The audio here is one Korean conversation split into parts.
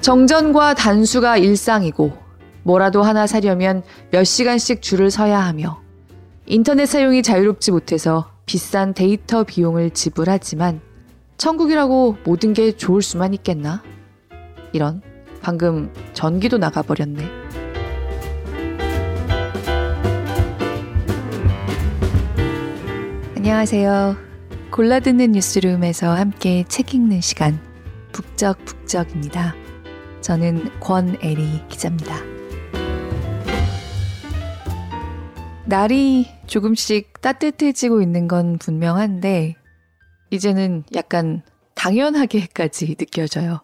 정전과 단수가 일상이고 뭐라도 하나 사려면 몇 시간씩 줄을 서야 하며 인터넷 사용이 자유롭지 못해서 비싼 데이터 비용을 지불하지만 천국이라고 모든 게 좋을 수만 있겠나? 이런 방금 전기도 나가버렸네. 안녕하세요. 골라듣는 뉴스룸에서 함께 책 읽는 시간 북적북적입니다. 저는 권애리 기자입니다. 날이 조금씩 따뜻해지고 있는 건 분명한데 이제는 약간 당연하게까지 느껴져요.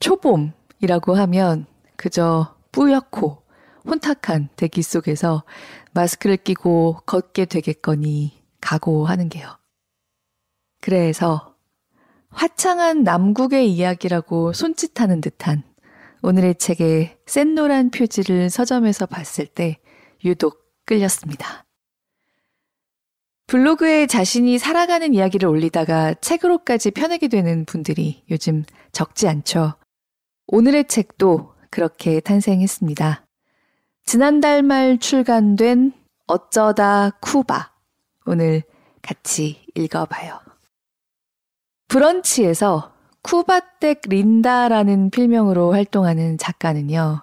초봄이라고 하면 그저 뿌옇고 혼탁한 대기 속에서 마스크를 끼고 걷게 되겠거니 각오하는 게요. 그래서 화창한 남국의 이야기라고 손짓하는 듯한 오늘의 책의 센 노란 표지를 서점에서 봤을 때 유독 끌렸습니다. 블로그에 자신이 살아가는 이야기를 올리다가 책으로까지 펴내게 되는 분들이 요즘 적지 않죠. 오늘의 책도 그렇게 탄생했습니다. 지난달 말 출간된 어쩌다 쿠바. 오늘 같이 읽어봐요. 브런치에서 쿠바텍 린다라는 필명으로 활동하는 작가는요.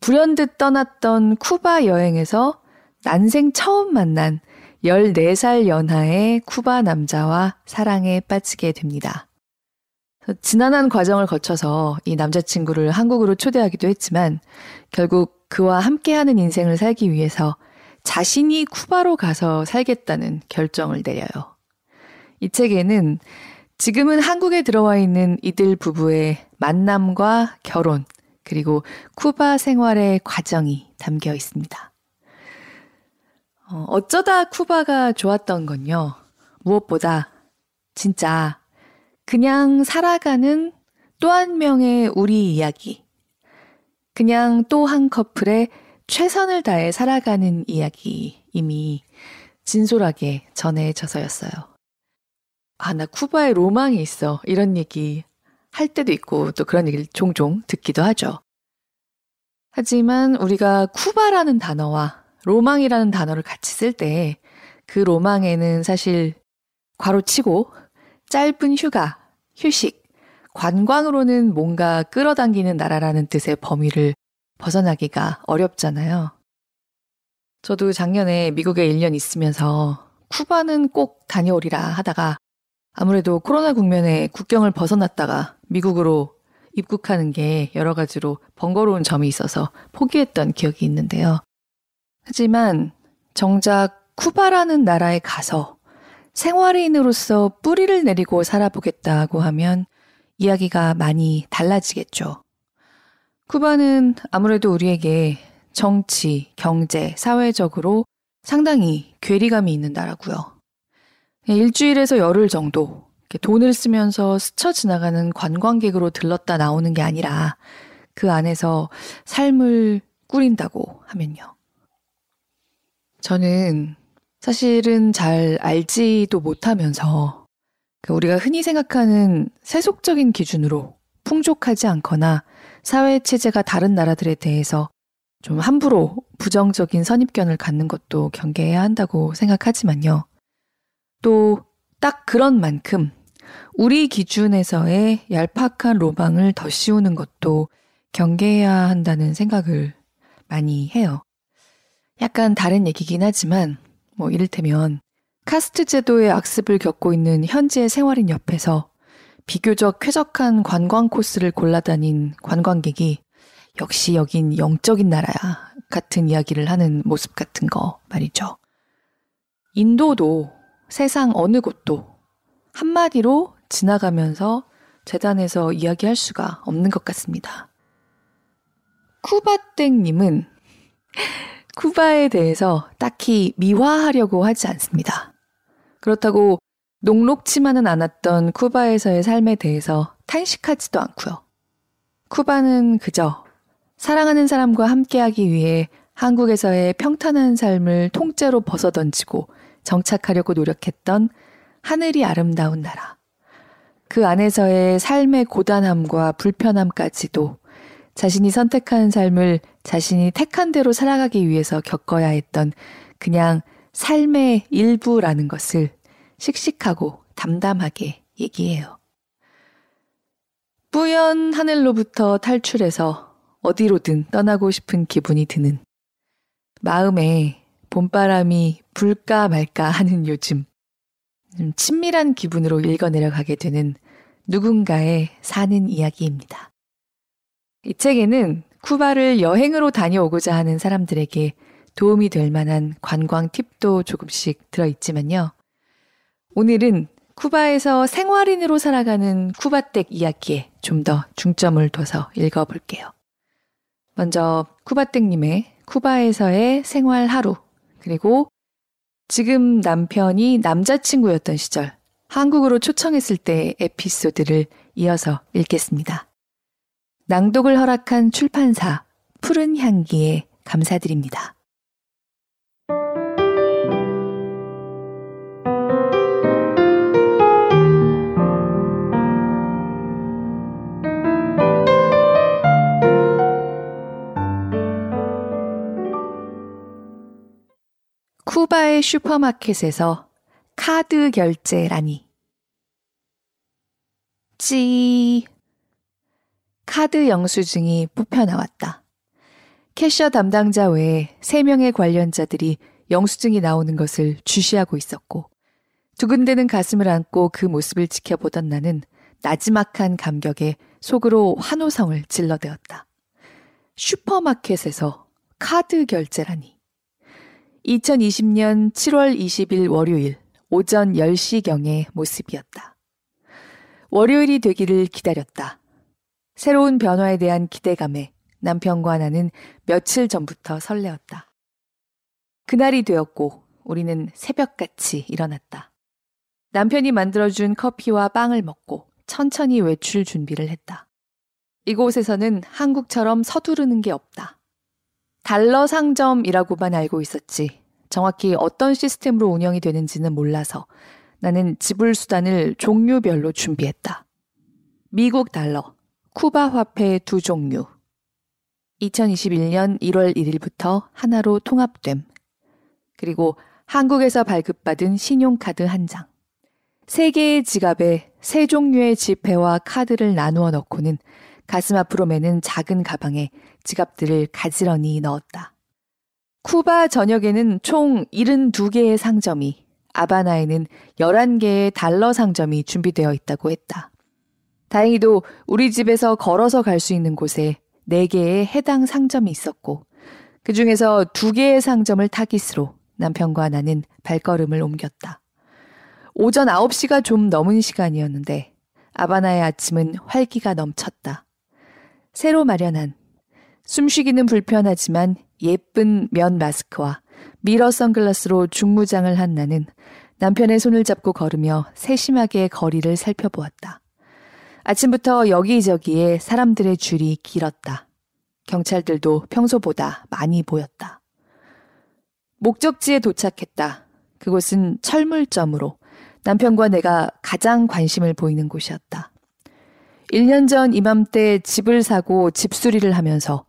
불현듯 떠났던 쿠바 여행에서 난생 처음 만난 14살 연하의 쿠바 남자와 사랑에 빠지게 됩니다. 지난한 과정을 거쳐서 이 남자친구를 한국으로 초대하기도 했지만 결국 그와 함께하는 인생을 살기 위해서 자신이 쿠바로 가서 살겠다는 결정을 내려요. 이 책에는 지금은 한국에 들어와 있는 이들 부부의 만남과 결혼, 그리고 쿠바 생활의 과정이 담겨 있습니다. 어, 어쩌다 쿠바가 좋았던 건요. 무엇보다 진짜 그냥 살아가는 또 한 명의 우리 이야기. 그냥 또 한 커플의 최선을 다해 살아가는 이야기 이미 진솔하게 전해져서였어요. 아, 나 쿠바에 로망이 있어. 이런 얘기 할 때도 있고 또 그런 얘기를 종종 듣기도 하죠. 하지만 우리가 쿠바라는 단어와 로망이라는 단어를 같이 쓸 때 그 로망에는 사실 괄호치고 짧은 휴가, 휴식, 관광으로는 뭔가 끌어당기는 나라라는 뜻의 범위를 벗어나기가 어렵잖아요. 저도 작년에 미국에 1년 있으면서 쿠바는 꼭 다녀오리라 하다가 아무래도 코로나 국면에 국경을 벗어났다가 미국으로 입국하는 게 여러 가지로 번거로운 점이 있어서 포기했던 기억이 있는데요. 하지만 정작 쿠바라는 나라에 가서 생활인으로서 뿌리를 내리고 살아보겠다고 하면 이야기가 많이 달라지겠죠. 쿠바는 아무래도 우리에게 정치, 경제, 사회적으로 상당히 괴리감이 있는 나라고요. 일주일에서 열흘 정도 돈을 쓰면서 스쳐 지나가는 관광객으로 들렀다 나오는 게 아니라 그 안에서 삶을 꾸린다고 하면요. 저는 사실은 잘 알지도 못하면서 그 우리가 흔히 생각하는 세속적인 기준으로 풍족하지 않거나 사회 체제가 다른 나라들에 대해서 좀 함부로 부정적인 선입견을 갖는 것도 경계해야 한다고 생각하지만요. 또 딱 그런 만큼 우리 기준에서의 얄팍한 로망을 더 씌우는 것도 경계해야 한다는 생각을 많이 해요. 약간 다른 얘기긴 하지만, 뭐, 이를테면, 카스트 제도의 악습을 겪고 있는 현지의 생활인 옆에서 비교적 쾌적한 관광 코스를 골라다닌 관광객이 역시 여긴 영적인 나라야 같은 이야기를 하는 모습 같은 거 말이죠. 인도도 세상 어느 곳도 한마디로 지나가면서 재단에서 이야기할 수가 없는 것 같습니다. 쿠바땡님은 쿠바에 대해서 딱히 미화하려고 하지 않습니다. 그렇다고 녹록치만은 않았던 쿠바에서의 삶에 대해서 탄식하지도 않고요. 쿠바는 그저 사랑하는 사람과 함께하기 위해 한국에서의 평탄한 삶을 통째로 벗어던지고 정착하려고 노력했던 하늘이 아름다운 나라. 그 안에서의 삶의 고단함과 불편함까지도 자신이 선택한 삶을 자신이 택한 대로 살아가기 위해서 겪어야 했던 그냥 삶의 일부라는 것을 씩씩하고 담담하게 얘기해요. 뿌연 하늘로부터 탈출해서 어디로든 떠나고 싶은 기분이 드는 마음에 봄바람이 불까 말까 하는 요즘 친밀한 기분으로 읽어내려 가게 되는 누군가의 사는 이야기입니다. 이 책에는 쿠바를 여행으로 다녀오고자 하는 사람들에게 도움이 될 만한 관광 팁도 조금씩 들어있지만요. 오늘은 쿠바에서 생활인으로 살아가는 쿠바댁 이야기에 좀 더 중점을 둬서 읽어볼게요. 먼저 쿠바댁님의 쿠바에서의 생활 하루, 그리고 지금 남편이 남자친구였던 시절, 한국으로 초청했을 때의 에피소드를 이어서 읽겠습니다. 낭독을 허락한 출판사 푸른 향기에 감사드립니다. 쿠바의 슈퍼마켓에서 카드 결제라니. 찌. 카드 영수증이 뽑혀 나왔다. 캐셔 담당자 외에 3명의 관련자들이 영수증이 나오는 것을 주시하고 있었고, 두근대는 가슴을 안고 그 모습을 지켜보던 나는 나지막한 감격에 속으로 환호성을 질러대었다. 슈퍼마켓에서 카드 결제라니. 2020년 7월 20일 월요일 오전 10시경의 모습이었다. 월요일이 되기를 기다렸다. 새로운 변화에 대한 기대감에 남편과 나는 며칠 전부터 설레었다. 그날이 되었고 우리는 새벽같이 일어났다. 남편이 만들어준 커피와 빵을 먹고 천천히 외출 준비를 했다. 이곳에서는 한국처럼 서두르는 게 없다. 달러 상점이라고만 알고 있었지. 정확히 어떤 시스템으로 운영이 되는지는 몰라서 나는 지불 수단을 종류별로 준비했다. 미국 달러, 쿠바 화폐 두 종류. 2021년 1월 1일부터 하나로 통합됨. 그리고 한국에서 발급받은 신용카드 한 장. 세 개의 지갑에 세 종류의 지폐와 카드를 나누어 넣고는 가슴 앞으로 매는 작은 가방에 지갑들을 가지런히 넣었다. 쿠바 전역에는 총 72개의 상점이, 아바나에는 11개의 달러 상점이 준비되어 있다고 했다. 다행히도 우리 집에서 걸어서 갈 수 있는 곳에 4개의 해당 상점이 있었고, 그 중에서 2개의 상점을 타깃으로 남편과 나는 발걸음을 옮겼다. 오전 9시가 좀 넘은 시간이었는데, 아바나의 아침은 활기가 넘쳤다. 새로 마련한 숨쉬기는 불편하지만 예쁜 면 마스크와 미러 선글라스로 중무장을 한 나는 남편의 손을 잡고 걸으며 세심하게 거리를 살펴보았다. 아침부터 여기저기에 사람들의 줄이 길었다. 경찰들도 평소보다 많이 보였다. 목적지에 도착했다. 그곳은 철물점으로 남편과 내가 가장 관심을 보이는 곳이었다. 1년 전 이맘때 집을 사고 집수리를 하면서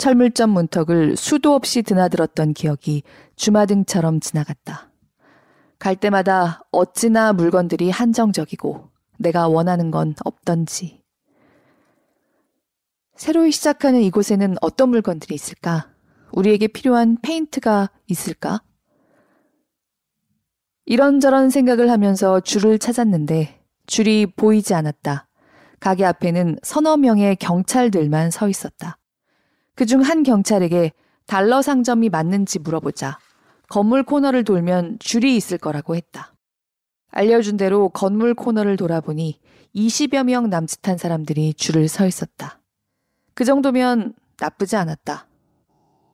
철물점 문턱을 수도 없이 드나들었던 기억이 주마등처럼 지나갔다. 갈 때마다 어찌나 물건들이 한정적이고 내가 원하는 건 없던지. 새로 시작하는 이곳에는 어떤 물건들이 있을까? 우리에게 필요한 페인트가 있을까? 이런저런 생각을 하면서 줄을 찾았는데 줄이 보이지 않았다. 가게 앞에는 서너 명의 경찰들만 서 있었다. 그중 한 경찰에게 달러 상점이 맞는지 물어보자 건물 코너를 돌면 줄이 있을 거라고 했다. 알려준 대로 건물 코너를 돌아보니 20여 명 남짓한 사람들이 줄을 서 있었다. 그 정도면 나쁘지 않았다.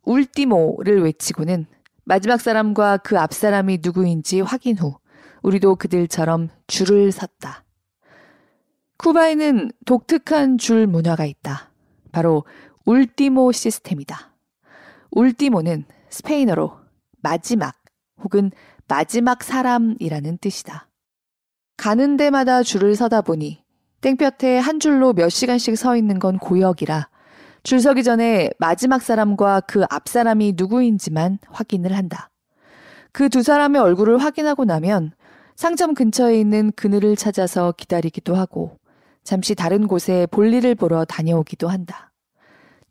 울티모를 외치고는 마지막 사람과 그 앞 사람이 누구인지 확인 후 우리도 그들처럼 줄을 섰다. 쿠바에는 독특한 줄 문화가 있다. 바로 울티모 시스템이다. 울티모는 스페인어로 마지막 혹은 마지막 사람이라는 뜻이다. 가는 데마다 줄을 서다 보니 땡볕에 한 줄로 몇 시간씩 서 있는 건 고역이라 줄 서기 전에 마지막 사람과 그 앞 사람이 누구인지만 확인을 한다. 그 두 사람의 얼굴을 확인하고 나면 상점 근처에 있는 그늘을 찾아서 기다리기도 하고 잠시 다른 곳에 볼일을 보러 다녀오기도 한다.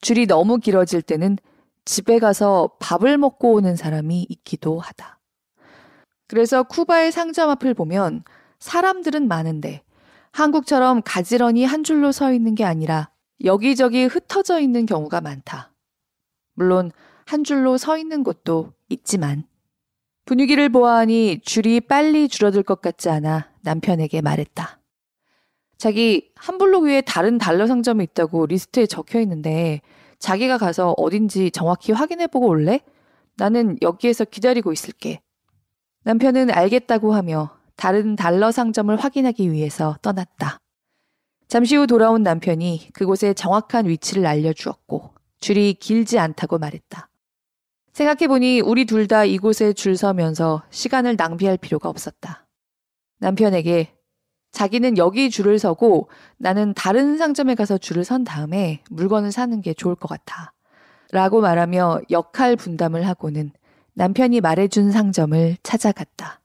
줄이 너무 길어질 때는 집에 가서 밥을 먹고 오는 사람이 있기도 하다. 그래서 쿠바의 상점 앞을 보면 사람들은 많은데 한국처럼 가지런히 한 줄로 서 있는 게 아니라 여기저기 흩어져 있는 경우가 많다. 물론 한 줄로 서 있는 곳도 있지만 분위기를 보아하니 줄이 빨리 줄어들 것 같지 않아 남편에게 말했다. 자기 한 블록 위에 다른 달러 상점이 있다고 리스트에 적혀 있는데 자기가 가서 어딘지 정확히 확인해 보고 올래? 나는 여기에서 기다리고 있을게. 남편은 알겠다고 하며 다른 달러 상점을 확인하기 위해서 떠났다. 잠시 후 돌아온 남편이 그곳의 정확한 위치를 알려주었고 줄이 길지 않다고 말했다. 생각해보니 우리 둘 다 이곳에 줄 서면서 시간을 낭비할 필요가 없었다. 남편에게 자기는 여기 줄을 서고 나는 다른 상점에 가서 줄을 선 다음에 물건을 사는 게 좋을 것 같아. 라고 말하며 역할 분담을 하고는 남편이 말해준 상점을 찾아갔다.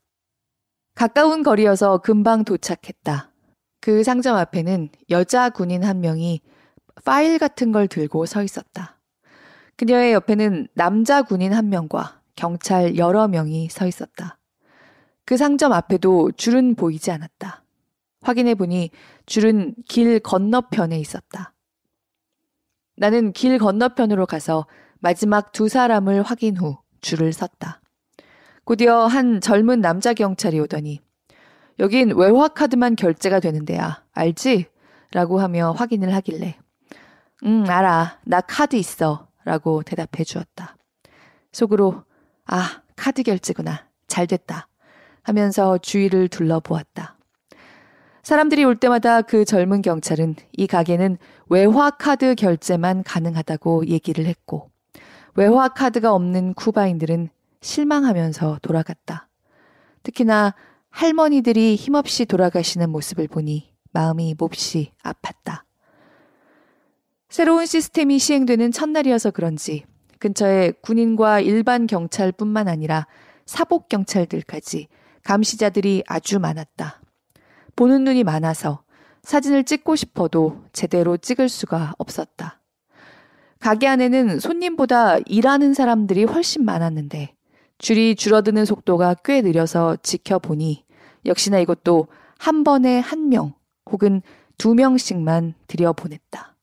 가까운 거리여서 금방 도착했다. 그 상점 앞에는 여자 군인 한 명이 파일 같은 걸 들고 서 있었다. 그녀의 옆에는 남자 군인 한 명과 경찰 여러 명이 서 있었다. 그 상점 앞에도 줄은 보이지 않았다. 확인해 보니 줄은 길 건너편에 있었다. 나는 길 건너편으로 가서 마지막 두 사람을 확인 후 줄을 섰다. 곧이어 한 젊은 남자 경찰이 오더니 여긴 외화 카드만 결제가 되는 데야. 알지? 라고 하며 확인을 하길래. 응, 알아. 나 카드 있어. 라고 대답해 주었다. 속으로, 아, 카드 결제구나. 잘 됐다. 하면서 주위를 둘러보았다. 사람들이 올 때마다 그 젊은 경찰은 이 가게는 외화카드 결제만 가능하다고 얘기를 했고, 외화카드가 없는 쿠바인들은 실망하면서 돌아갔다. 특히나 할머니들이 힘없이 돌아가시는 모습을 보니 마음이 몹시 아팠다. 새로운 시스템이 시행되는 첫날이어서 그런지 근처에 군인과 일반 경찰뿐만 아니라 사복 경찰들까지 감시자들이 아주 많았다. 보는 눈이 많아서 사진을 찍고 싶어도 제대로 찍을 수가 없었다. 가게 안에는 손님보다 일하는 사람들이 훨씬 많았는데 줄이 줄어드는 속도가 꽤 느려서 지켜보니 역시나 이것도 한 번에 한 명 혹은 두 명씩만 들여보냈다.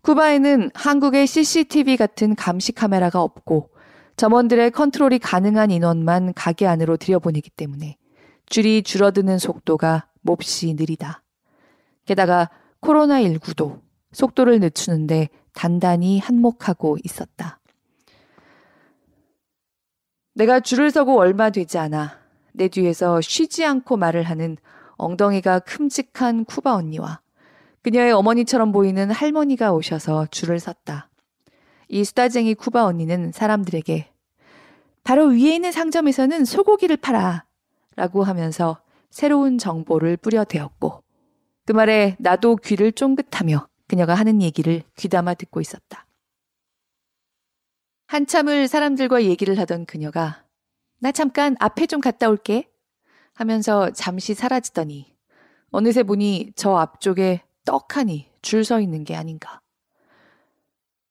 쿠바에는 한국의 CCTV 같은 감시 카메라가 없고 점원들의 컨트롤이 가능한 인원만 가게 안으로 들여보내기 때문에 줄이 줄어드는 속도가 몹시 느리다. 게다가 코로나19도 속도를 늦추는데 단단히 한몫하고 있었다. 내가 줄을 서고 얼마 되지 않아 내 뒤에서 쉬지 않고 말을 하는 엉덩이가 큼직한 쿠바 언니와 그녀의 어머니처럼 보이는 할머니가 오셔서 줄을 섰다. 이 수다쟁이 쿠바 언니는 사람들에게 바로 위에 있는 상점에서는 소고기를 팔아 라고 하면서 새로운 정보를 뿌려대었고 그 말에 나도 귀를 쫑긋하며 그녀가 하는 얘기를 귀담아 듣고 있었다. 한참을 사람들과 얘기를 하던 그녀가 나 잠깐 앞에 좀 갔다 올게 하면서 잠시 사라지더니 어느새 보니 저 앞쪽에 떡하니 줄 서 있는 게 아닌가.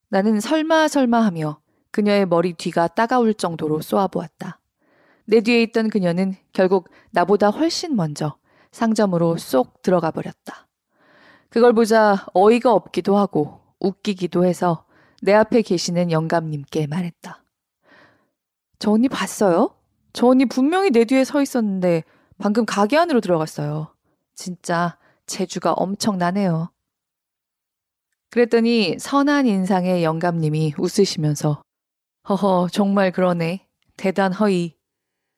나는 설마 설마 하며 그녀의 머리 뒤가 따가울 정도로 쏘아보았다. 내 뒤에 있던 그녀는 결국 나보다 훨씬 먼저 상점으로 쏙 들어가 버렸다. 그걸 보자 어이가 없기도 하고 웃기기도 해서 내 앞에 계시는 영감님께 말했다. 저 언니 봤어요? 저 언니 분명히 내 뒤에 서 있었는데 방금 가게 안으로 들어갔어요. 진짜 재주가 엄청나네요. 그랬더니 선한 인상의 영감님이 웃으시면서 허허 정말 그러네. 대단허이.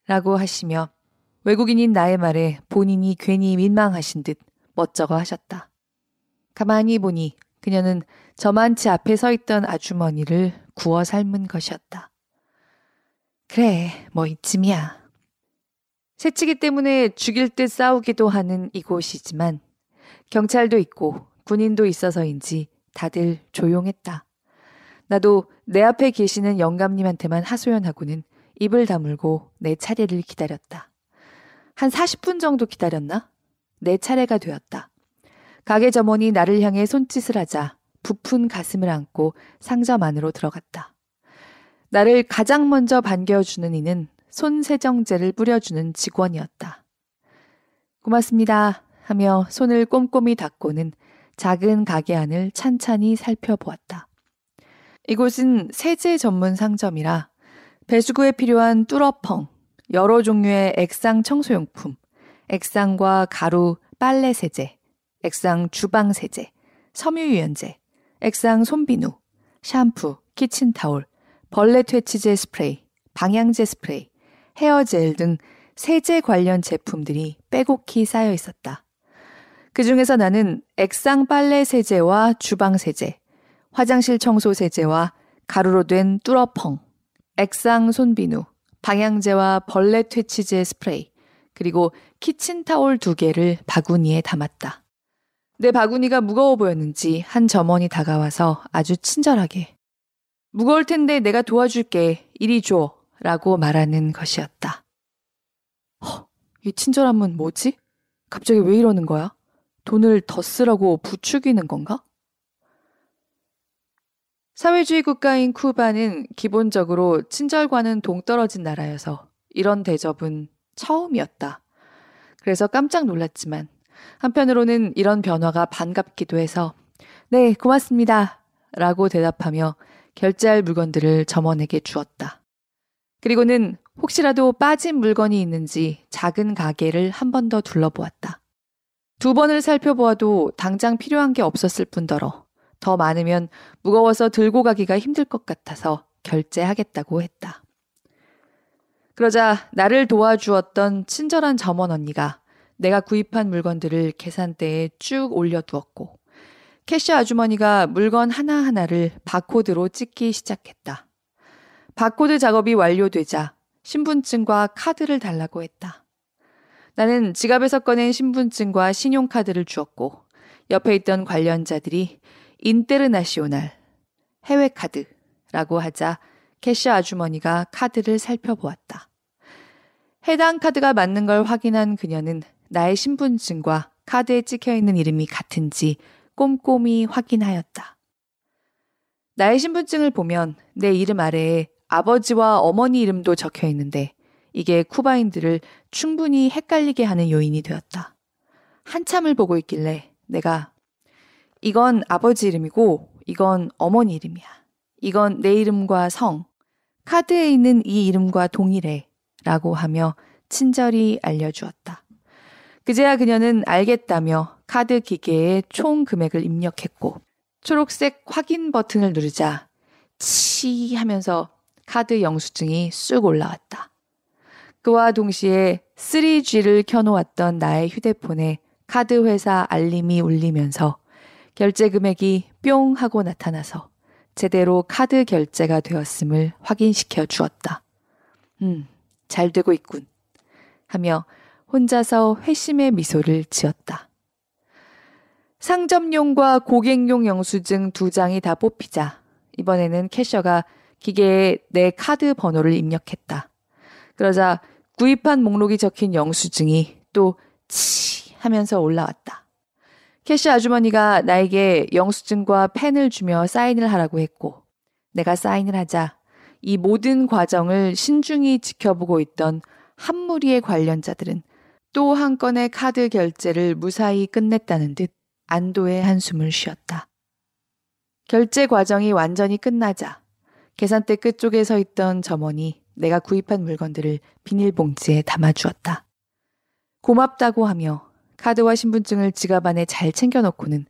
라고 하시며 외국인인 나의 말에 본인이 괜히 민망하신 듯 멋쩍어 하셨다. 가만히 보니 그녀는 저만치 앞에 서 있던 아주머니를 구워 삶은 것이었다. 그래, 뭐 이쯤이야. 새치기 때문에 죽일 듯 싸우기도 하는 이곳이지만 경찰도 있고 군인도 있어서인지 다들 조용했다. 나도 내 앞에 계시는 영감님한테만 하소연하고는 입을 다물고 내 차례를 기다렸다. 한 40분 정도 기다렸나? 내 차례가 되었다. 가게 점원이 나를 향해 손짓을 하자 부푼 가슴을 안고 상점 안으로 들어갔다. 나를 가장 먼저 반겨주는 이는 손세정제를 뿌려주는 직원이었다. 고맙습니다 하며 손을 꼼꼼히 닦고는 작은 가게 안을 찬찬히 살펴보았다. 이곳은 세제 전문 상점이라 배수구에 필요한 뚜러펑, 여러 종류의 액상 청소용품, 액상과 가루, 빨래 세제, 액상 주방 세제, 섬유유연제, 액상 손비누, 샴푸, 키친타올, 벌레 퇴치제 스프레이, 방향제 스프레이, 헤어젤 등 세제 관련 제품들이 빼곡히 쌓여 있었다. 그 중에서 나는 액상 빨래 세제와 주방 세제, 화장실 청소 세제와 가루로 된 뚜러펑, 액상 손비누, 방향제와 벌레 퇴치제 스프레이, 그리고 키친타올 두 개를 바구니에 담았다. 내 바구니가 무거워 보였는지 한 점원이 다가와서 아주 친절하게 무거울 텐데 내가 도와줄게. 이리 줘. 라고 말하는 것이었다. 허, 이 친절함은 뭐지? 갑자기 왜 이러는 거야? 돈을 더 쓰라고 부추기는 건가? 사회주의 국가인 쿠바는 기본적으로 친절과는 동떨어진 나라여서 이런 대접은 처음이었다. 그래서 깜짝 놀랐지만 한편으로는 이런 변화가 반갑기도 해서 네, 고맙습니다. 라고 대답하며 결제할 물건들을 점원에게 주었다. 그리고는 혹시라도 빠진 물건이 있는지 작은 가게를 한 번 더 둘러보았다. 두 번을 살펴보아도 당장 필요한 게 없었을 뿐더러 더 많으면 무거워서 들고 가기가 힘들 것 같아서 결제하겠다고 했다. 그러자 나를 도와주었던 친절한 점원 언니가 내가 구입한 물건들을 계산대에 쭉 올려두었고 캐셔 아주머니가 물건 하나하나를 바코드로 찍기 시작했다. 바코드 작업이 완료되자 신분증과 카드를 달라고 했다. 나는 지갑에서 꺼낸 신분증과 신용카드를 주었고 옆에 있던 관련자들이 internacional 해외 카드라고 하자 캐시 아주머니가 카드를 살펴보았다. 해당 카드가 맞는 걸 확인한 그녀는 나의 신분증과 카드에 찍혀 있는 이름이 같은지 꼼꼼히 확인하였다. 나의 신분증을 보면 내 이름 아래에 아버지와 어머니 이름도 적혀 있는데 이게 쿠바인들을 충분히 헷갈리게 하는 요인이 되었다. 한참을 보고 있길래 내가 이건 아버지 이름이고 이건 어머니 이름이야. 이건 내 이름과 성, 카드에 있는 이 이름과 동일해. 라고 하며 친절히 알려주었다. 그제야 그녀는 알겠다며 카드 기계에 총 금액을 입력했고 초록색 확인 버튼을 누르자 치 하면서 카드 영수증이 쑥 올라왔다. 그와 동시에 3G를 켜놓았던 나의 휴대폰에 카드 회사 알림이 울리면서 결제 금액이 뿅 하고 나타나서 제대로 카드 결제가 되었음을 확인시켜 주었다. 음, 잘 되고 있군. 하며 혼자서 회심의 미소를 지었다. 상점용과 고객용 영수증 두 장이 다 뽑히자 이번에는 캐셔가 기계에 내 카드 번호를 입력했다. 그러자 구입한 목록이 적힌 영수증이 또 치 하면서 올라왔다. 캐시 아주머니가 나에게 영수증과 펜을 주며 사인을 하라고 했고 내가 사인을 하자 이 모든 과정을 신중히 지켜보고 있던 한 무리의 관련자들은 또 한 건의 카드 결제를 무사히 끝냈다는 듯 안도의 한숨을 쉬었다. 결제 과정이 완전히 끝나자 계산대 끝쪽에 서 있던 점원이 내가 구입한 물건들을 비닐봉지에 담아주었다. 고맙다고 하며 카드와 신분증을 지갑 안에 잘 챙겨놓고는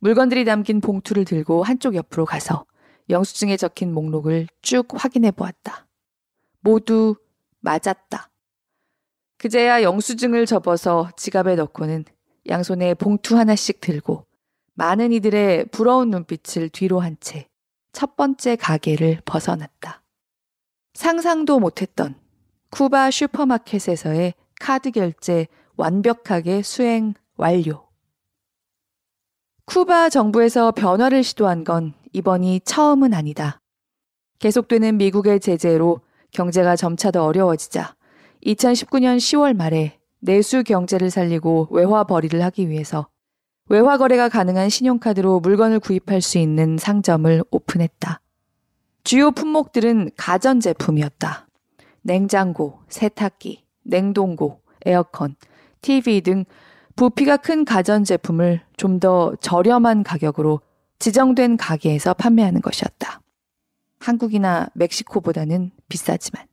물건들이 담긴 봉투를 들고 한쪽 옆으로 가서 영수증에 적힌 목록을 쭉 확인해 보았다. 모두 맞았다. 그제야 영수증을 접어서 지갑에 넣고는 양손에 봉투 하나씩 들고 많은 이들의 부러운 눈빛을 뒤로 한 채 첫 번째 가게를 벗어났다. 상상도 못했던 쿠바 슈퍼마켓에서의 카드 결제 완벽하게 수행 완료. 쿠바 정부에서 변화를 시도한 건 이번이 처음은 아니다. 계속되는 미국의 제재로 경제가 점차 더 어려워지자 2019년 10월 말에 내수 경제를 살리고 외화 벌이를 하기 위해서 외화 거래가 가능한 신용카드로 물건을 구입할 수 있는 상점을 오픈했다. 주요 품목들은 가전제품이었다. 냉장고, 세탁기, 냉동고, 에어컨, TV 등 부피가 큰 가전제품을 좀 더 저렴한 가격으로 지정된 가게에서 판매하는 것이었다. 한국이나 멕시코보다는 비싸지만.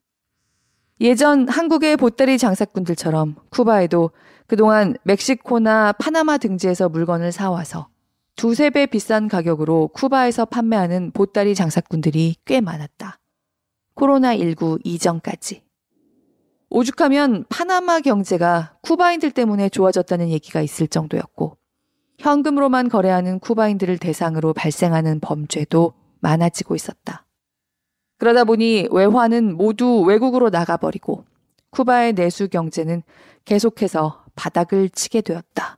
예전 한국의 보따리 장사꾼들처럼 쿠바에도 그동안 멕시코나 파나마 등지에서 물건을 사와서 두세 배 비싼 가격으로 쿠바에서 판매하는 보따리 장사꾼들이 꽤 많았다. 코로나19 이전까지. 오죽하면 파나마 경제가 쿠바인들 때문에 좋아졌다는 얘기가 있을 정도였고, 현금으로만 거래하는 쿠바인들을 대상으로 발생하는 범죄도 많아지고 있었다. 그러다 보니 외화는 모두 외국으로 나가버리고 쿠바의 내수 경제는 계속해서 바닥을 치게 되었다.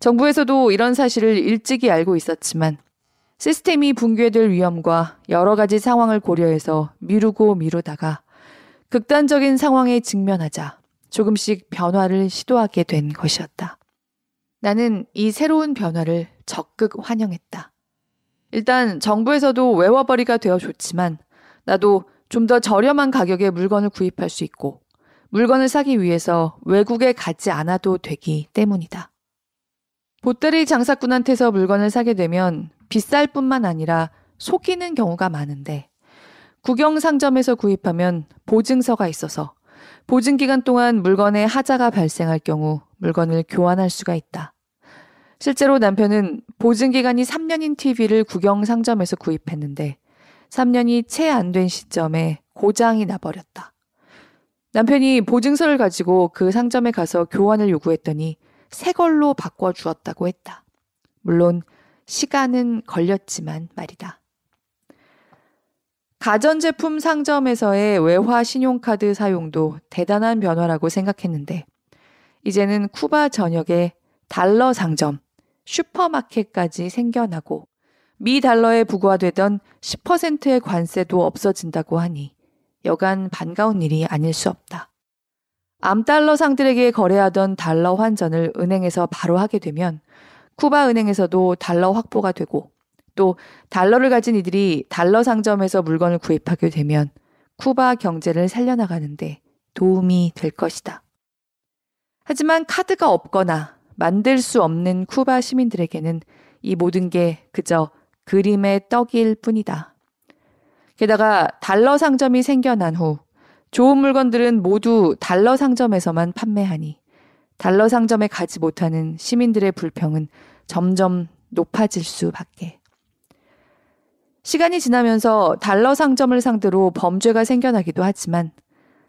정부에서도 이런 사실을 일찍이 알고 있었지만 시스템이 붕괴될 위험과 여러 가지 상황을 고려해서 미루고 미루다가 극단적인 상황에 직면하자 조금씩 변화를 시도하게 된 것이었다. 나는 이 새로운 변화를 적극 환영했다. 일단 정부에서도 외화벌이가 되어 좋지만 나도 좀 더 저렴한 가격에 물건을 구입할 수 있고 물건을 사기 위해서 외국에 가지 않아도 되기 때문이다. 보따리 장사꾼한테서 물건을 사게 되면 비쌀 뿐만 아니라 속이는 경우가 많은데 국영 상점에서 구입하면 보증서가 있어서 보증 기간 동안 물건에 하자가 발생할 경우 물건을 교환할 수가 있다. 실제로 남편은 보증 기간이 3년인 TV를 국영 상점에서 구입했는데 3년이 채 안 된 시점에 고장이 나버렸다. 남편이 보증서를 가지고 그 상점에 가서 교환을 요구했더니 새 걸로 바꿔주었다고 했다. 물론 시간은 걸렸지만 말이다. 가전제품 상점에서의 외화 신용카드 사용도 대단한 변화라고 생각했는데, 이제는 쿠바 전역에 달러 상점, 슈퍼마켓까지 생겨나고, 미 달러에 부과되던 10%의 관세도 없어진다고 하니, 여간 반가운 일이 아닐 수 없다. 암달러 상들에게 거래하던 달러 환전을 은행에서 바로 하게 되면 쿠바 은행에서도 달러 확보가 되고 또 달러를 가진 이들이 달러 상점에서 물건을 구입하게 되면 쿠바 경제를 살려나가는데 도움이 될 것이다. 하지만 카드가 없거나 만들 수 없는 쿠바 시민들에게는 이 모든 게 그저 그림의 떡일 뿐이다. 게다가 달러 상점이 생겨난 후 좋은 물건들은 모두 달러 상점에서만 판매하니 달러 상점에 가지 못하는 시민들의 불평은 점점 높아질 수밖에. 시간이 지나면서 달러 상점을 상대로 범죄가 생겨나기도 하지만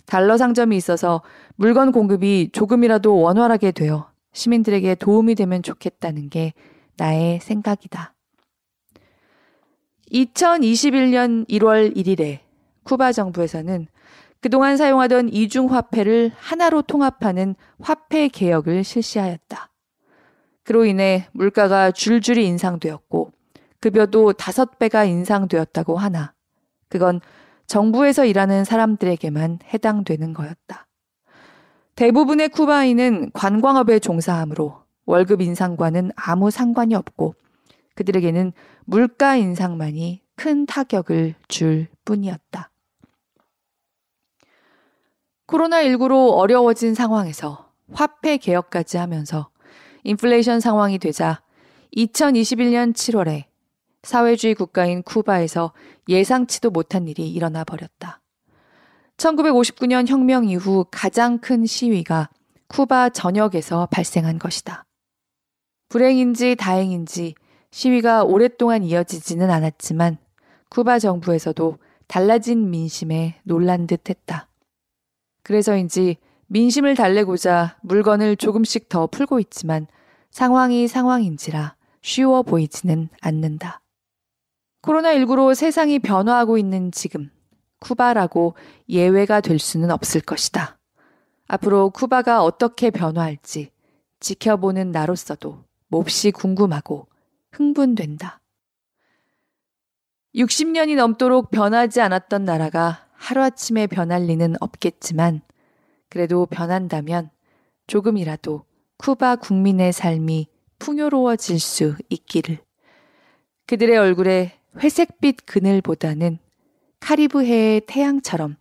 달러 상점이 있어서 물건 공급이 조금이라도 원활하게 되어 시민들에게 도움이 되면 좋겠다는 게 나의 생각이다. 2021년 1월 1일에 쿠바 정부에서는 그동안 사용하던 이중 화폐를 하나로 통합하는 화폐 개혁을 실시하였다. 그로 인해 물가가 줄줄이 인상되었고 급여도 다섯 배가 인상되었다고 하나 그건 정부에서 일하는 사람들에게만 해당되는 거였다. 대부분의 쿠바인은 관광업에 종사하므로 월급 인상과는 아무 상관이 없고 그들에게는 물가 인상만이 큰 타격을 줄 뿐이었다. 코로나19로 어려워진 상황에서 화폐 개혁까지 하면서 인플레이션 상황이 되자 2021년 7월에 사회주의 국가인 쿠바에서 예상치도 못한 일이 일어나 버렸다. 1959년 혁명 이후 가장 큰 시위가 쿠바 전역에서 발생한 것이다. 불행인지 다행인지 시위가 오랫동안 이어지지는 않았지만 쿠바 정부에서도 달라진 민심에 놀란 듯 했다. 그래서인지 민심을 달래고자 물건을 조금씩 더 풀고 있지만 상황이 상황인지라 쉬워 보이지는 않는다. 코로나19로 세상이 변화하고 있는 지금, 쿠바라고 예외가 될 수는 없을 것이다. 앞으로 쿠바가 어떻게 변화할지 지켜보는 나로서도 몹시 궁금하고 흥분된다. 60년이 넘도록 변하지 않았던 나라가 하루아침에 변할 리는 없겠지만 그래도 변한다면 조금이라도 쿠바 국민의 삶이 풍요로워질 수 있기를. 그들의 얼굴에 회색빛 그늘보다는 카리브해의 태양처럼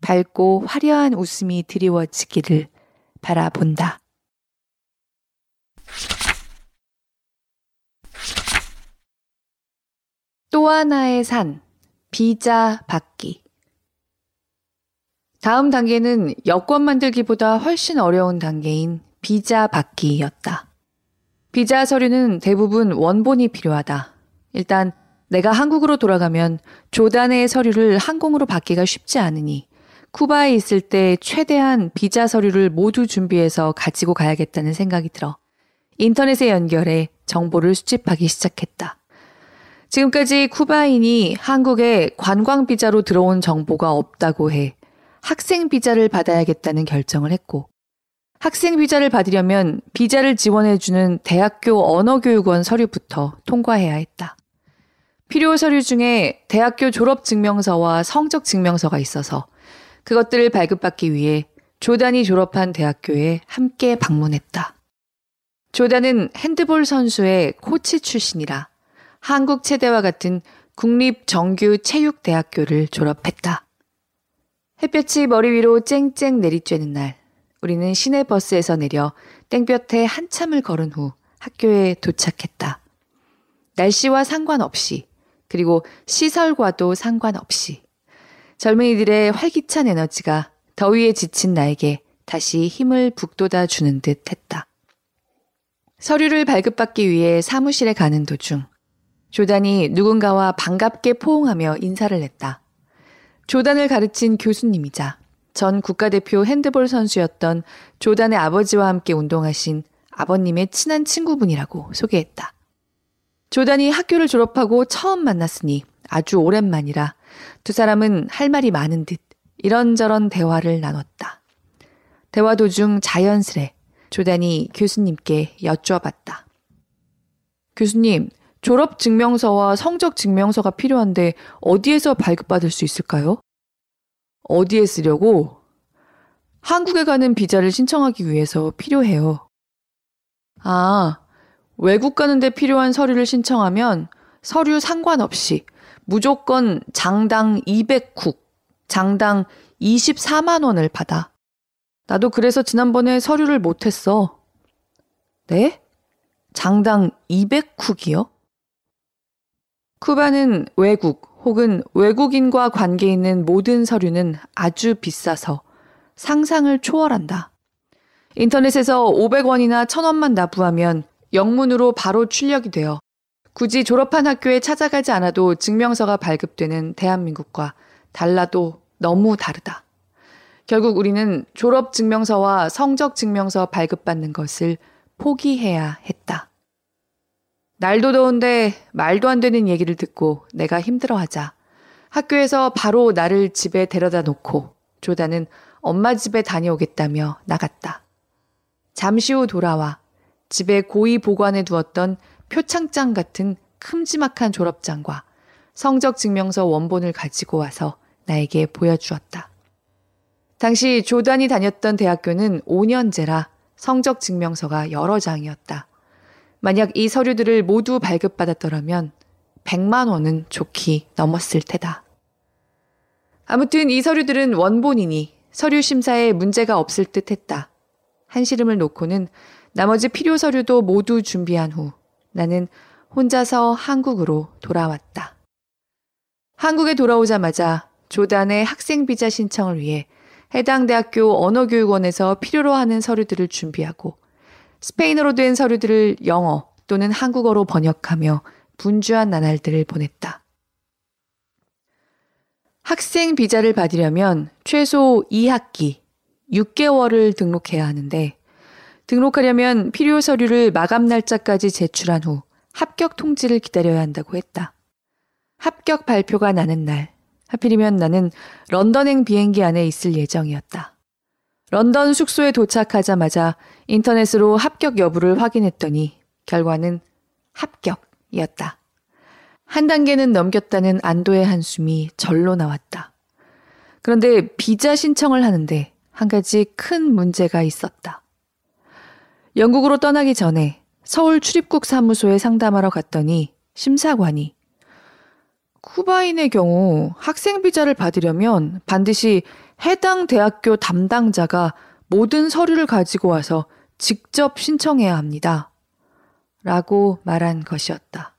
밝고 화려한 웃음이 드리워지기를 바라본다. 또 하나의 산, 비자 받기. 다음 단계는 여권 만들기보다 훨씬 어려운 단계인 비자 받기였다. 비자 서류는 대부분 원본이 필요하다. 일단 내가 한국으로 돌아가면 조단의 서류를 항공으로 받기가 쉽지 않으니 쿠바에 있을 때 최대한 비자 서류를 모두 준비해서 가지고 가야겠다는 생각이 들어 인터넷에 연결해 정보를 수집하기 시작했다. 지금까지 쿠바인이 한국에 관광 비자로 들어온 정보가 없다고 해 학생 비자를 받아야겠다는 결정을 했고 학생 비자를 받으려면 비자를 지원해주는 대학교 언어교육원 서류부터 통과해야 했다. 필요 서류 중에 대학교 졸업 증명서와 성적 증명서가 있어서 그것들을 발급받기 위해 조단이 졸업한 대학교에 함께 방문했다. 조단은 핸드볼 선수의 코치 출신이라 한국 체대와 같은 국립 정규 체육대학교를 졸업했다. 햇볕이 머리 위로 쨍쨍 내리쬐는 날, 우리는 시내 버스에서 내려 땡볕에 한참을 걸은 후 학교에 도착했다. 날씨와 상관없이, 그리고 시설과도 상관없이, 젊은이들의 활기찬 에너지가 더위에 지친 나에게 다시 힘을 북돋아 주는 듯 했다. 서류를 발급받기 위해 사무실에 가는 도중 조단이 누군가와 반갑게 포옹하며 인사를 했다. 조단을 가르친 교수님이자 전 국가대표 핸드볼 선수였던 조단의 아버지와 함께 운동하신 아버님의 친한 친구분이라고 소개했다. 조단이 학교를 졸업하고 처음 만났으니 아주 오랜만이라 두 사람은 할 말이 많은 듯 이런저런 대화를 나눴다. 대화 도중 자연스레 조단이 교수님께 여쭈어봤다. 교수님, 졸업 증명서와 성적 증명서가 필요한데 어디에서 발급받을 수 있을까요? 어디에 쓰려고? 한국에 가는 비자를 신청하기 위해서 필요해요. 아, 외국 가는데 필요한 서류를 신청하면 서류 상관없이 무조건 장당 200국, 장당 24만 원을 받아. 나도 그래서 지난번에 서류를 못했어. 네? 장당 200쿡이요? 쿠바는 외국 혹은 외국인과 관계 있는 모든 서류는 아주 비싸서 상상을 초월한다. 인터넷에서 500원이나 1000원만 납부하면 영문으로 바로 출력이 되어 굳이 졸업한 학교에 찾아가지 않아도 증명서가 발급되는 대한민국과 달라도 너무 다르다. 결국 우리는 졸업 증명서와 성적 증명서 발급받는 것을 포기해야 했다. 날도 더운데 말도 안 되는 얘기를 듣고 내가 힘들어하자 학교에서 바로 나를 집에 데려다 놓고 조다는 엄마 집에 다녀오겠다며 나갔다. 잠시 후 돌아와 집에 고이 보관해 두었던 표창장 같은 큼지막한 졸업장과 성적 증명서 원본을 가지고 와서 나에게 보여주었다. 당시 조단이 다녔던 대학교는 5년제라 성적 증명서가 여러 장이었다. 만약 이 서류들을 모두 발급받았더라면 100만 원은 좋기 넘었을 테다. 아무튼 이 서류들은 원본이니 서류 심사에 문제가 없을 듯 했다. 한시름을 놓고는 나머지 필요 서류도 모두 준비한 후 나는 혼자서 한국으로 돌아왔다. 한국에 돌아오자마자 조단의 학생 비자 신청을 위해 해당 대학교 언어교육원에서 필요로 하는 서류들을 준비하고 스페인어로 된 서류들을 영어 또는 한국어로 번역하며 분주한 나날들을 보냈다. 학생 비자를 받으려면 최소 2학기, 6개월을 등록해야 하는데 등록하려면 필요 서류를 마감 날짜까지 제출한 후 합격 통지를 기다려야 한다고 했다. 합격 발표가 나는 날, 하필이면 나는 런던행 비행기 안에 있을 예정이었다. 런던 숙소에 도착하자마자 인터넷으로 합격 여부를 확인했더니 결과는 합격 이었다. 한 단계는 넘겼다는 안도의 한숨이 절로 나왔다. 그런데 비자 신청을 하는데 한 가지 큰 문제가 있었다. 영국으로 떠나기 전에 서울 출입국 사무소에 상담하러 갔더니 심사관이 쿠바인의 경우 학생 비자를 받으려면 반드시 해당 대학교 담당자가 모든 서류를 가지고 와서 직접 신청해야 합니다. 라고 말한 것이었다.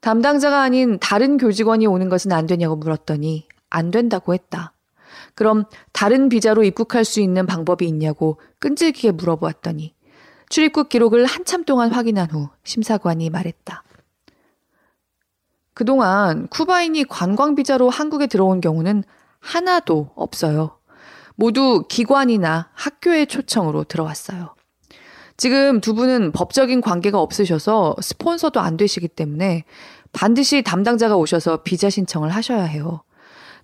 담당자가 아닌 다른 교직원이 오는 것은 안 되냐고 물었더니 안 된다고 했다. 그럼 다른 비자로 입국할 수 있는 방법이 있냐고 끈질기게 물어보았더니 출입국 기록을 한참 동안 확인한 후 심사관이 말했다. 그동안 쿠바인이 관광 비자로 한국에 들어온 경우는 하나도 없어요. 모두 기관이나 학교의 초청으로 들어왔어요. 지금 두 분은 법적인 관계가 없으셔서 스폰서도 안 되시기 때문에 반드시 담당자가 오셔서 비자 신청을 하셔야 해요.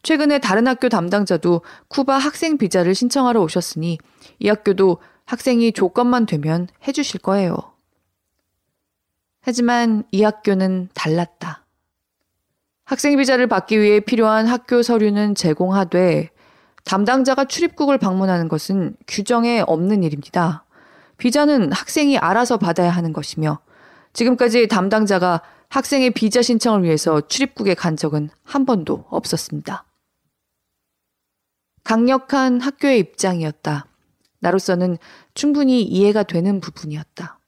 최근에 다른 학교 담당자도 쿠바 학생 비자를 신청하러 오셨으니 이 학교도 학생이 조건만 되면 해주실 거예요. 하지만 이 학교는 달랐다. 학생 비자를 받기 위해 필요한 학교 서류는 제공하되 담당자가 출입국을 방문하는 것은 규정에 없는 일입니다. 비자는 학생이 알아서 받아야 하는 것이며 지금까지 담당자가 학생의 비자 신청을 위해서 출입국에 간 적은 한 번도 없었습니다. 강력한 학교의 입장이었다. 나로서는 충분히 이해가 되는 부분이었다.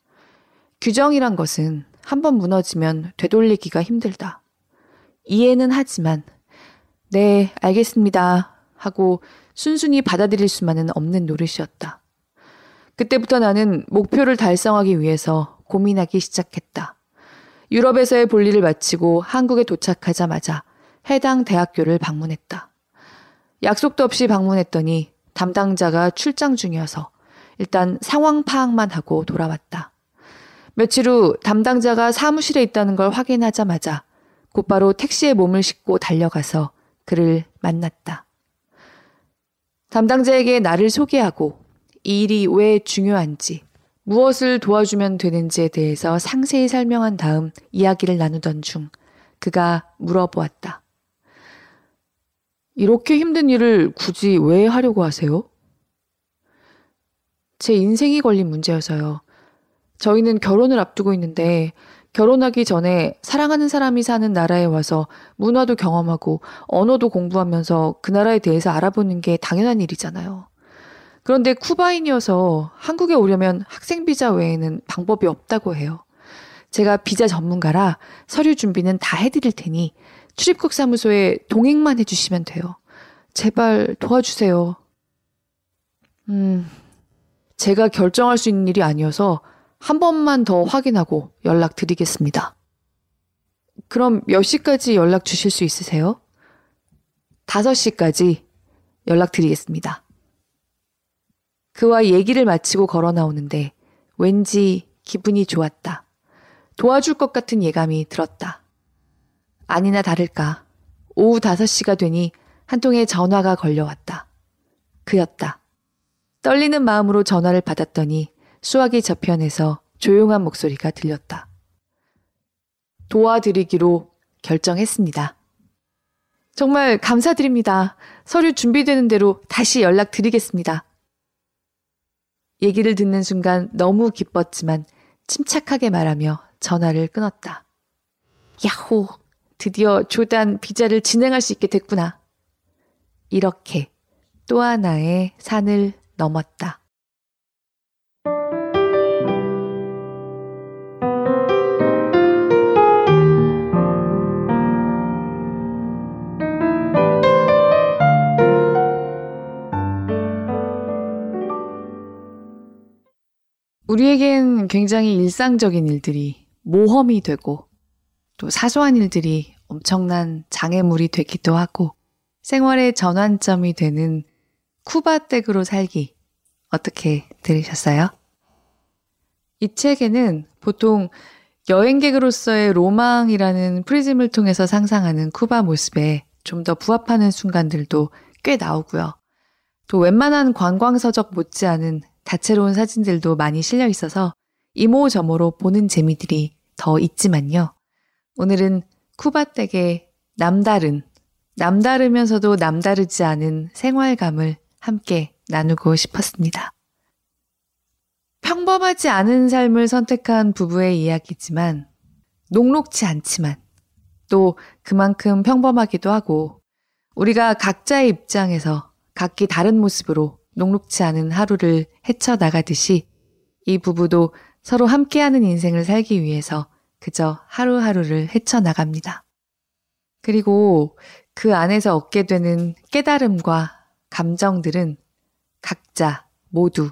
규정이란 것은 한번 무너지면 되돌리기가 힘들다. 이해는 하지만, 네, 알겠습니다. 하고 순순히 받아들일 수만은 없는 노릇이었다. 그때부터 나는 목표를 달성하기 위해서 고민하기 시작했다. 유럽에서의 볼일을 마치고 한국에 도착하자마자 해당 대학교를 방문했다. 약속도 없이 방문했더니 담당자가 출장 중이어서 일단 상황 파악만 하고 돌아왔다. 며칠 후 담당자가 사무실에 있다는 걸 확인하자마자 곧바로 택시에 몸을 싣고 달려가서 그를 만났다. 담당자에게 나를 소개하고 이 일이 왜 중요한지, 무엇을 도와주면 되는지에 대해서 상세히 설명한 다음 이야기를 나누던 중 그가 물어보았다. 이렇게 힘든 일을 굳이 왜 하려고 하세요? 제 인생이 걸린 문제여서요. 저희는 결혼을 앞두고 있는데 결혼하기 전에 사랑하는 사람이 사는 나라에 와서 문화도 경험하고 언어도 공부하면서 그 나라에 대해서 알아보는 게 당연한 일이잖아요. 그런데 쿠바인이어서 한국에 오려면 학생 비자 외에는 방법이 없다고 해요. 제가 비자 전문가라 서류 준비는 다 해드릴 테니 출입국 사무소에 동행만 해주시면 돼요. 제발 도와주세요. 음, 제가 결정할 수 있는 일이 아니어서 한 번만 더 확인하고 연락 드리겠습니다. 그럼 몇 시까지 연락 주실 수 있으세요? 5시까지 연락 드리겠습니다. 그와 얘기를 마치고 걸어 나오는데 왠지 기분이 좋았다. 도와줄 것 같은 예감이 들었다. 아니나 다를까. 오후 5시가 되니 한 통의 전화가 걸려왔다. 그였다. 떨리는 마음으로 전화를 받았더니 수화기 저편에서 조용한 목소리가 들렸다. 도와드리기로 결정했습니다. 정말 감사드립니다. 서류 준비되는 대로 다시 연락드리겠습니다. 얘기를 듣는 순간 너무 기뻤지만 침착하게 말하며 전화를 끊었다. 야호! 드디어 조단 비자를 진행할 수 있게 됐구나. 이렇게 또 하나의 산을 넘었다. 우리에겐 굉장히 일상적인 일들이 모험이 되고 또 사소한 일들이 엄청난 장애물이 되기도 하고 생활의 전환점이 되는 쿠바 댁으로 살기 어떻게 들으셨어요? 이 책에는 보통 여행객으로서의 로망이라는 프리즘을 통해서 상상하는 쿠바 모습에 좀 더 부합하는 순간들도 꽤 나오고요. 또 웬만한 관광서적 못지않은 다채로운 사진들도 많이 실려 있어서 이모저모로 보는 재미들이 더 있지만요. 오늘은 쿠바댁의 남다른, 남다르면서도 남다르지 않은 생활감을 함께 나누고 싶었습니다. 평범하지 않은 삶을 선택한 부부의 이야기지만 녹록치 않지만 또 그만큼 평범하기도 하고 우리가 각자의 입장에서 각기 다른 모습으로 녹록치 않은 하루를 헤쳐나가듯이 이 부부도 서로 함께하는 인생을 살기 위해서 그저 하루하루를 헤쳐나갑니다. 그리고 그 안에서 얻게 되는 깨달음과 감정들은 각자 모두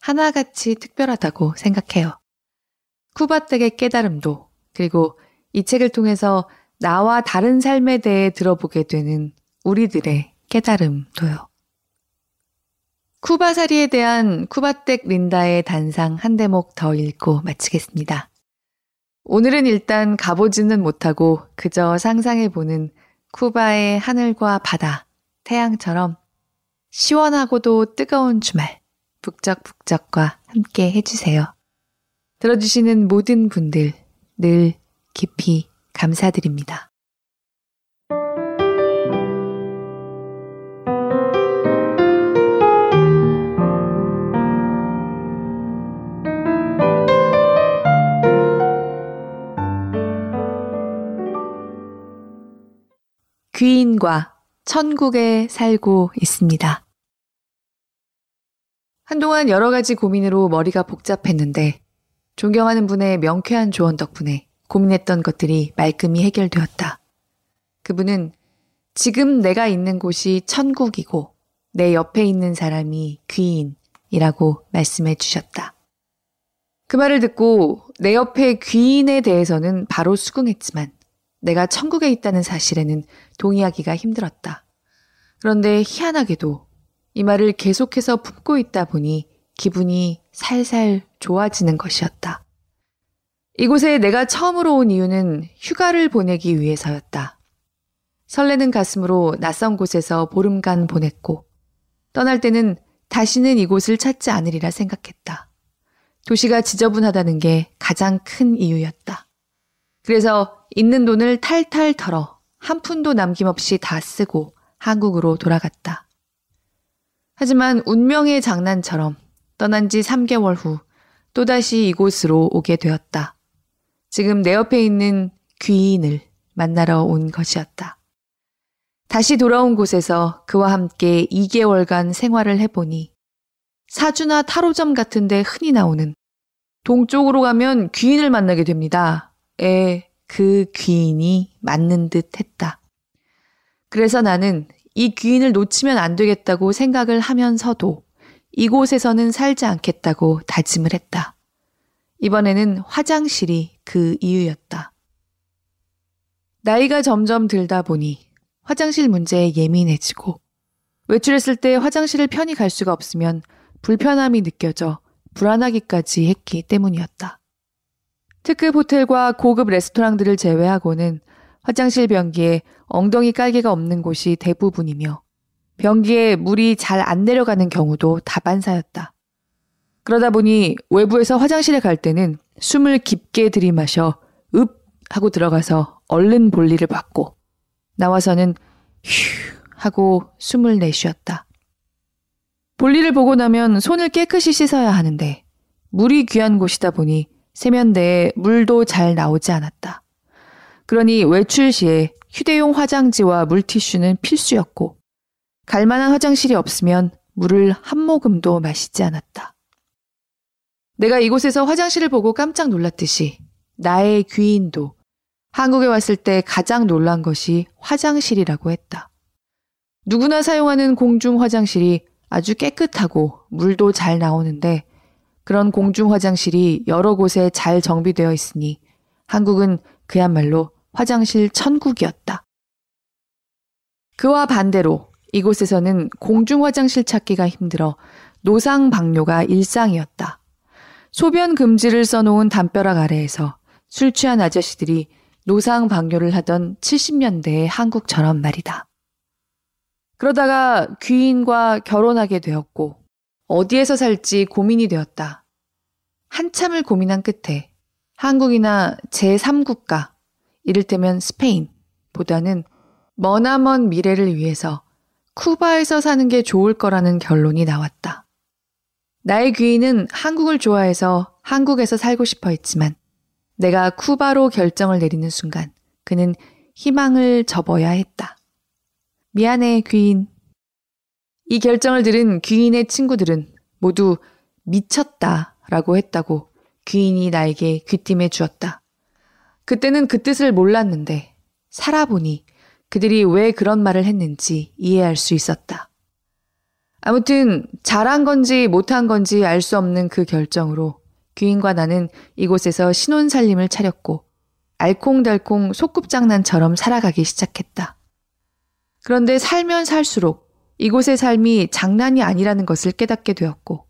하나같이 특별하다고 생각해요. 쿠바텍의 깨달음도 그리고 이 책을 통해서 나와 다른 삶에 대해 들어보게 되는 우리들의 깨달음도요. 쿠바사리에 대한 쿠바텍 린다의 단상 한 대목 더 읽고 마치겠습니다. 오늘은 일단 가보지는 못하고 그저 상상해보는 쿠바의 하늘과 바다, 태양처럼 시원하고도 뜨거운 주말, 북적북적과 함께 해주세요. 들어주시는 모든 분들 늘 깊이 감사드립니다. 귀인과 천국에 살고 있습니다. 한동안 여러 가지 고민으로 머리가 복잡했는데 존경하는 분의 명쾌한 조언 덕분에 고민했던 것들이 말끔히 해결되었다. 그분은 지금 내가 있는 곳이 천국이고 내 옆에 있는 사람이 귀인이라고 말씀해 주셨다. 그 말을 듣고 내 옆에 귀인에 대해서는 바로 수긍했지만 내가 천국에 있다는 사실에는 동의하기가 힘들었다. 그런데 희한하게도 이 말을 계속해서 품고 있다 보니 기분이 살살 좋아지는 것이었다. 이곳에 내가 처음으로 온 이유는 휴가를 보내기 위해서였다. 설레는 가슴으로 낯선 곳에서 보름간 보냈고, 떠날 때는 다시는 이곳을 찾지 않으리라 생각했다. 도시가 지저분하다는 게 가장 큰 이유였다. 그래서 있는 돈을 탈탈 털어 한 푼도 남김없이 다 쓰고 한국으로 돌아갔다. 하지만 운명의 장난처럼 떠난 지 3개월 후 또다시 이곳으로 오게 되었다. 지금 내 옆에 있는 귀인을 만나러 온 것이었다. 다시 돌아온 곳에서 그와 함께 2개월간 생활을 해보니 사주나 타로점 같은데 흔히 나오는 동쪽으로 가면 귀인을 만나게 됩니다. 에, 그 귀인이 맞는 듯 했다. 그래서 나는 이 귀인을 놓치면 안 되겠다고 생각을 하면서도 이곳에서는 살지 않겠다고 다짐을 했다. 이번에는 화장실이 그 이유였다. 나이가 점점 들다 보니 화장실 문제에 예민해지고 외출했을 때 화장실을 편히 갈 수가 없으면 불편함이 느껴져 불안하기까지 했기 때문이었다. 특급 호텔과 고급 레스토랑들을 제외하고는 화장실 변기에 엉덩이 깔개가 없는 곳이 대부분이며 변기에 물이 잘 안 내려가는 경우도 다반사였다. 그러다 보니 외부에서 화장실에 갈 때는 숨을 깊게 들이마셔 읍 하고 들어가서 얼른 볼일을 받고 나와서는 휴 하고 숨을 내쉬었다. 볼일을 보고 나면 손을 깨끗이 씻어야 하는데 물이 귀한 곳이다 보니 세면대에 물도 잘 나오지 않았다. 그러니 외출 시에 휴대용 화장지와 물티슈는 필수였고 갈만한 화장실이 없으면 물을 한 모금도 마시지 않았다. 내가 이곳에서 화장실을 보고 깜짝 놀랐듯이 나의 귀인도 한국에 왔을 때 가장 놀란 것이 화장실이라고 했다. 누구나 사용하는 공중 화장실이 아주 깨끗하고 물도 잘 나오는데 그런 공중 화장실이 여러 곳에 잘 정비되어 있으니 한국은 그야말로 화장실 천국이었다. 그와 반대로 이곳에서는 공중 화장실 찾기가 힘들어 노상 방뇨가 일상이었다. 소변 금지를 써놓은 담벼락 아래에서 술 취한 아저씨들이 노상 방뇨를 하던 70년대의 한국처럼 말이다. 그러다가 귀인과 결혼하게 되었고 어디에서 살지 고민이 되었다. 한참을 고민한 끝에 한국이나 제3국가, 이를테면 스페인보다는 머나먼 미래를 위해서 쿠바에서 사는 게 좋을 거라는 결론이 나왔다. 나의 귀인은 한국을 좋아해서 한국에서 살고 싶어 했지만 내가 쿠바로 결정을 내리는 순간 그는 희망을 접어야 했다. 미안해, 귀인. 이 결정을 들은 귀인의 친구들은 모두 미쳤다 라고 했다고 귀인이 나에게 귀띔해 주었다. 그때는 그 뜻을 몰랐는데 살아보니 그들이 왜 그런 말을 했는지 이해할 수 있었다. 아무튼 잘한 건지 못한 건지 알 수 없는 그 결정으로 귀인과 나는 이곳에서 신혼 살림을 차렸고 알콩달콩 소꿉장난처럼 살아가기 시작했다. 그런데 살면 살수록 이곳의 삶이 장난이 아니라는 것을 깨닫게 되었고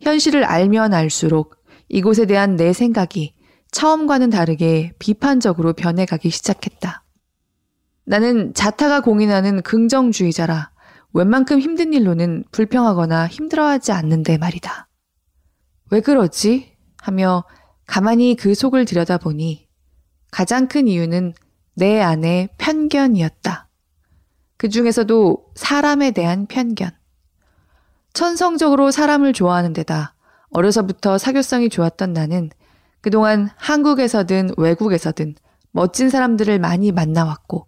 현실을 알면 알수록 이곳에 대한 내 생각이 처음과는 다르게 비판적으로 변해가기 시작했다. 나는 자타가 공인하는 긍정주의자라 웬만큼 힘든 일로는 불평하거나 힘들어하지 않는데 말이다. 왜 그러지? 하며 가만히 그 속을 들여다보니 가장 큰 이유는 내 안의 편견이었다. 그 중에서도 사람에 대한 편견. 천성적으로 사람을 좋아하는 데다 어려서부터 사교성이 좋았던 나는 그동안 한국에서든 외국에서든 멋진 사람들을 많이 만나왔고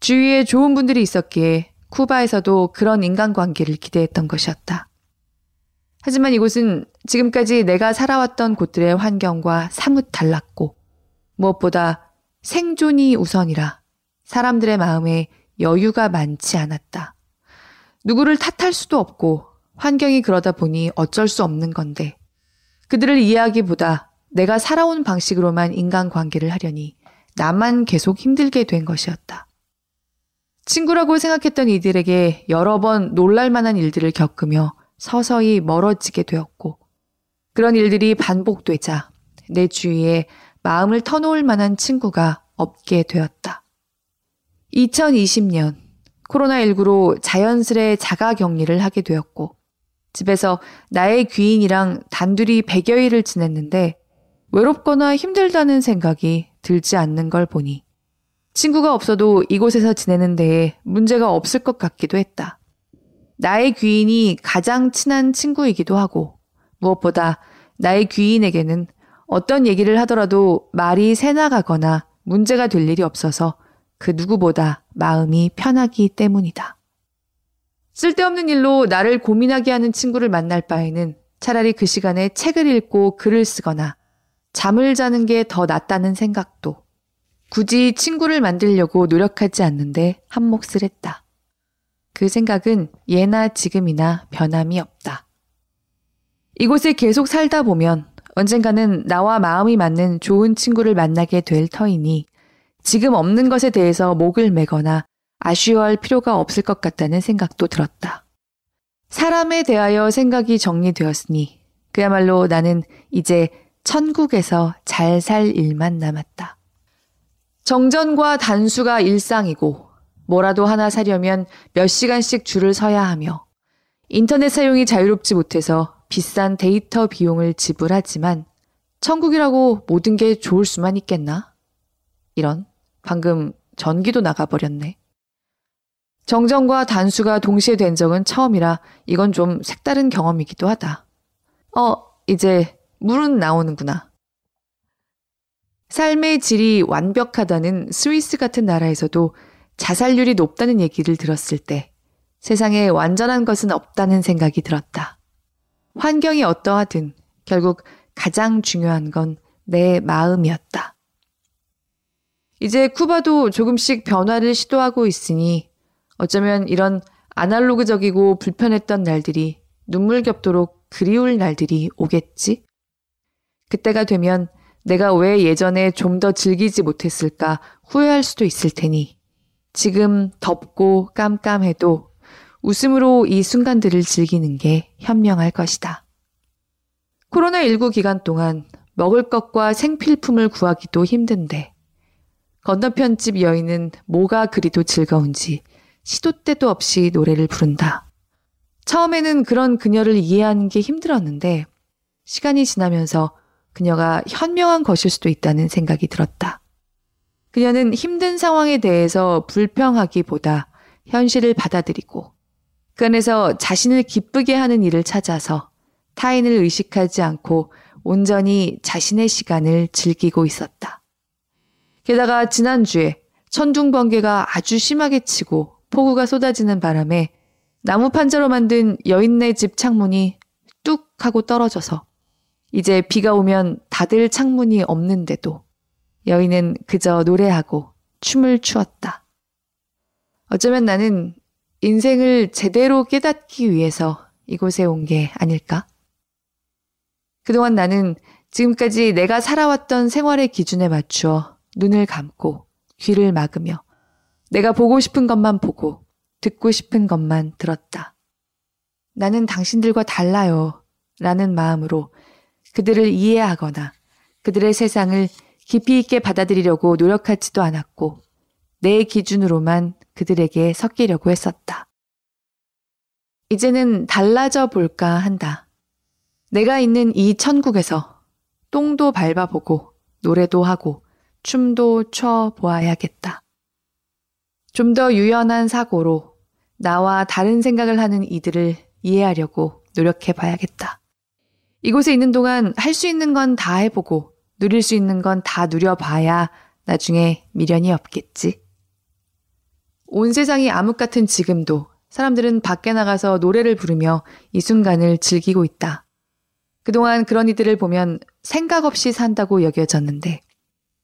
주위에 좋은 분들이 있었기에 쿠바에서도 그런 인간관계를 기대했던 것이었다. 하지만 이곳은 지금까지 내가 살아왔던 곳들의 환경과 사뭇 달랐고 무엇보다 생존이 우선이라 사람들의 마음에 여유가 많지 않았다. 누구를 탓할 수도 없고 환경이 그러다 보니 어쩔 수 없는 건데 그들을 이해하기보다 내가 살아온 방식으로만 인간관계를 하려니 나만 계속 힘들게 된 것이었다. 친구라고 생각했던 이들에게 여러 번 놀랄 만한 일들을 겪으며 서서히 멀어지게 되었고 그런 일들이 반복되자 내 주위에 마음을 터놓을 만한 친구가 없게 되었다. 2020년 코로나19로 자연스레 자가 격리를 하게 되었고 집에서 나의 귀인이랑 단둘이 100여일을 지냈는데 외롭거나 힘들다는 생각이 들지 않는 걸 보니 친구가 없어도 이곳에서 지내는 데에 문제가 없을 것 같기도 했다. 나의 귀인이 가장 친한 친구이기도 하고 무엇보다 나의 귀인에게는 어떤 얘기를 하더라도 말이 새나가거나 문제가 될 일이 없어서 그 누구보다 마음이 편하기 때문이다. 쓸데없는 일로 나를 고민하게 하는 친구를 만날 바에는 차라리 그 시간에 책을 읽고 글을 쓰거나 잠을 자는 게 더 낫다는 생각도 굳이 친구를 만들려고 노력하지 않는데 한몫을 했다. 그 생각은 예나 지금이나 변함이 없다. 이곳에 계속 살다 보면 언젠가는 나와 마음이 맞는 좋은 친구를 만나게 될 터이니 지금 없는 것에 대해서 목을 매거나 아쉬워할 필요가 없을 것 같다는 생각도 들었다. 사람에 대하여 생각이 정리되었으니 그야말로 나는 이제 천국에서 잘 살 일만 남았다. 정전과 단수가 일상이고 뭐라도 하나 사려면 몇 시간씩 줄을 서야 하며 인터넷 사용이 자유롭지 못해서 비싼 데이터 비용을 지불하지만 천국이라고 모든 게 좋을 수만 있겠나? 이런 방금 전기도 나가버렸네. 정전과 단수가 동시에 된 적은 처음이라 이건 좀 색다른 경험이기도 하다. 어, 이제 물은 나오는구나. 삶의 질이 완벽하다는 스위스 같은 나라에서도 자살률이 높다는 얘기를 들었을 때 세상에 완전한 것은 없다는 생각이 들었다. 환경이 어떠하든 결국 가장 중요한 건 내 마음이었다. 이제 쿠바도 조금씩 변화를 시도하고 있으니 어쩌면 이런 아날로그적이고 불편했던 날들이 눈물겹도록 그리울 날들이 오겠지? 그때가 되면 내가 왜 예전에 좀 더 즐기지 못했을까 후회할 수도 있을 테니 지금 덥고 깜깜해도 웃음으로 이 순간들을 즐기는 게 현명할 것이다. 코로나19 기간 동안 먹을 것과 생필품을 구하기도 힘든데 건너편 집 여인은 뭐가 그리도 즐거운지 시도 때도 없이 노래를 부른다. 처음에는 그런 그녀를 이해하는 게 힘들었는데 시간이 지나면서 그녀가 현명한 것일 수도 있다는 생각이 들었다. 그녀는 힘든 상황에 대해서 불평하기보다 현실을 받아들이고 그 안에서 자신을 기쁘게 하는 일을 찾아서 타인을 의식하지 않고 온전히 자신의 시간을 즐기고 있었다. 게다가 지난주에 천둥 번개가 아주 심하게 치고 폭우가 쏟아지는 바람에 나무 판자로 만든 여인네 집 창문이 뚝 하고 떨어져서 이제 비가 오면 닫을 창문이 없는데도 여인은 그저 노래하고 춤을 추었다. 어쩌면 나는 인생을 제대로 깨닫기 위해서 이곳에 온 게 아닐까? 그동안 나는 지금까지 내가 살아왔던 생활의 기준에 맞추어 눈을 감고 귀를 막으며 내가 보고 싶은 것만 보고 듣고 싶은 것만 들었다. 나는 당신들과 달라요. 라는 마음으로 그들을 이해하거나 그들의 세상을 깊이 있게 받아들이려고 노력하지도 않았고 내 기준으로만 그들에게 섞이려고 했었다. 이제는 달라져 볼까 한다. 내가 있는 이 천국에서 똥도 밟아보고 노래도 하고 춤도 춰 보아야겠다. 좀 더 유연한 사고로 나와 다른 생각을 하는 이들을 이해하려고 노력해 봐야겠다. 이곳에 있는 동안 할 수 있는 건 다 해보고 누릴 수 있는 건 다 누려봐야 나중에 미련이 없겠지. 온 세상이 암흑 같은 지금도 사람들은 밖에 나가서 노래를 부르며 이 순간을 즐기고 있다. 그동안 그런 이들을 보면 생각 없이 산다고 여겨졌는데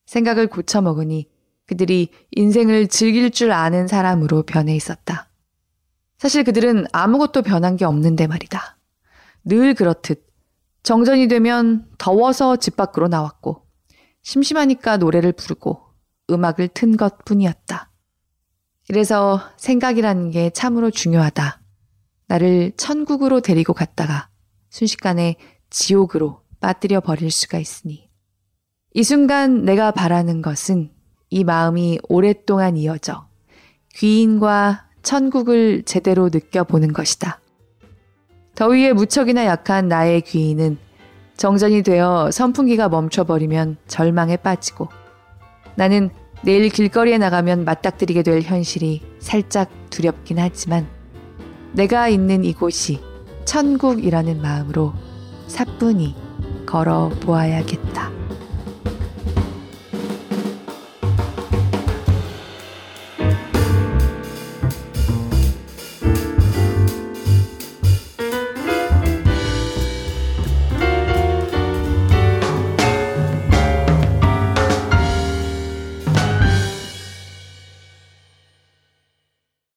생각을 고쳐먹으니 그들이 인생을 즐길 줄 아는 사람으로 변해 있었다. 사실 그들은 아무것도 변한 게 없는데 말이다. 늘 그렇듯 정전이 되면 더워서 집 밖으로 나왔고 심심하니까 노래를 부르고 음악을 튼 것 뿐이었다. 이래서 생각이라는 게 참으로 중요하다. 나를 천국으로 데리고 갔다가 순식간에 지옥으로 빠뜨려 버릴 수가 있으니. 이 순간 내가 바라는 것은 이 마음이 오랫동안 이어져 귀인과 천국을 제대로 느껴보는 것이다. 더위에 무척이나 약한 나의 귀인은 정전이 되어 선풍기가 멈춰버리면 절망에 빠지고 나는 내일 길거리에 나가면 맞닥뜨리게 될 현실이 살짝 두렵긴 하지만 내가 있는 이곳이 천국이라는 마음으로 사뿐히 걸어 보아야겠다.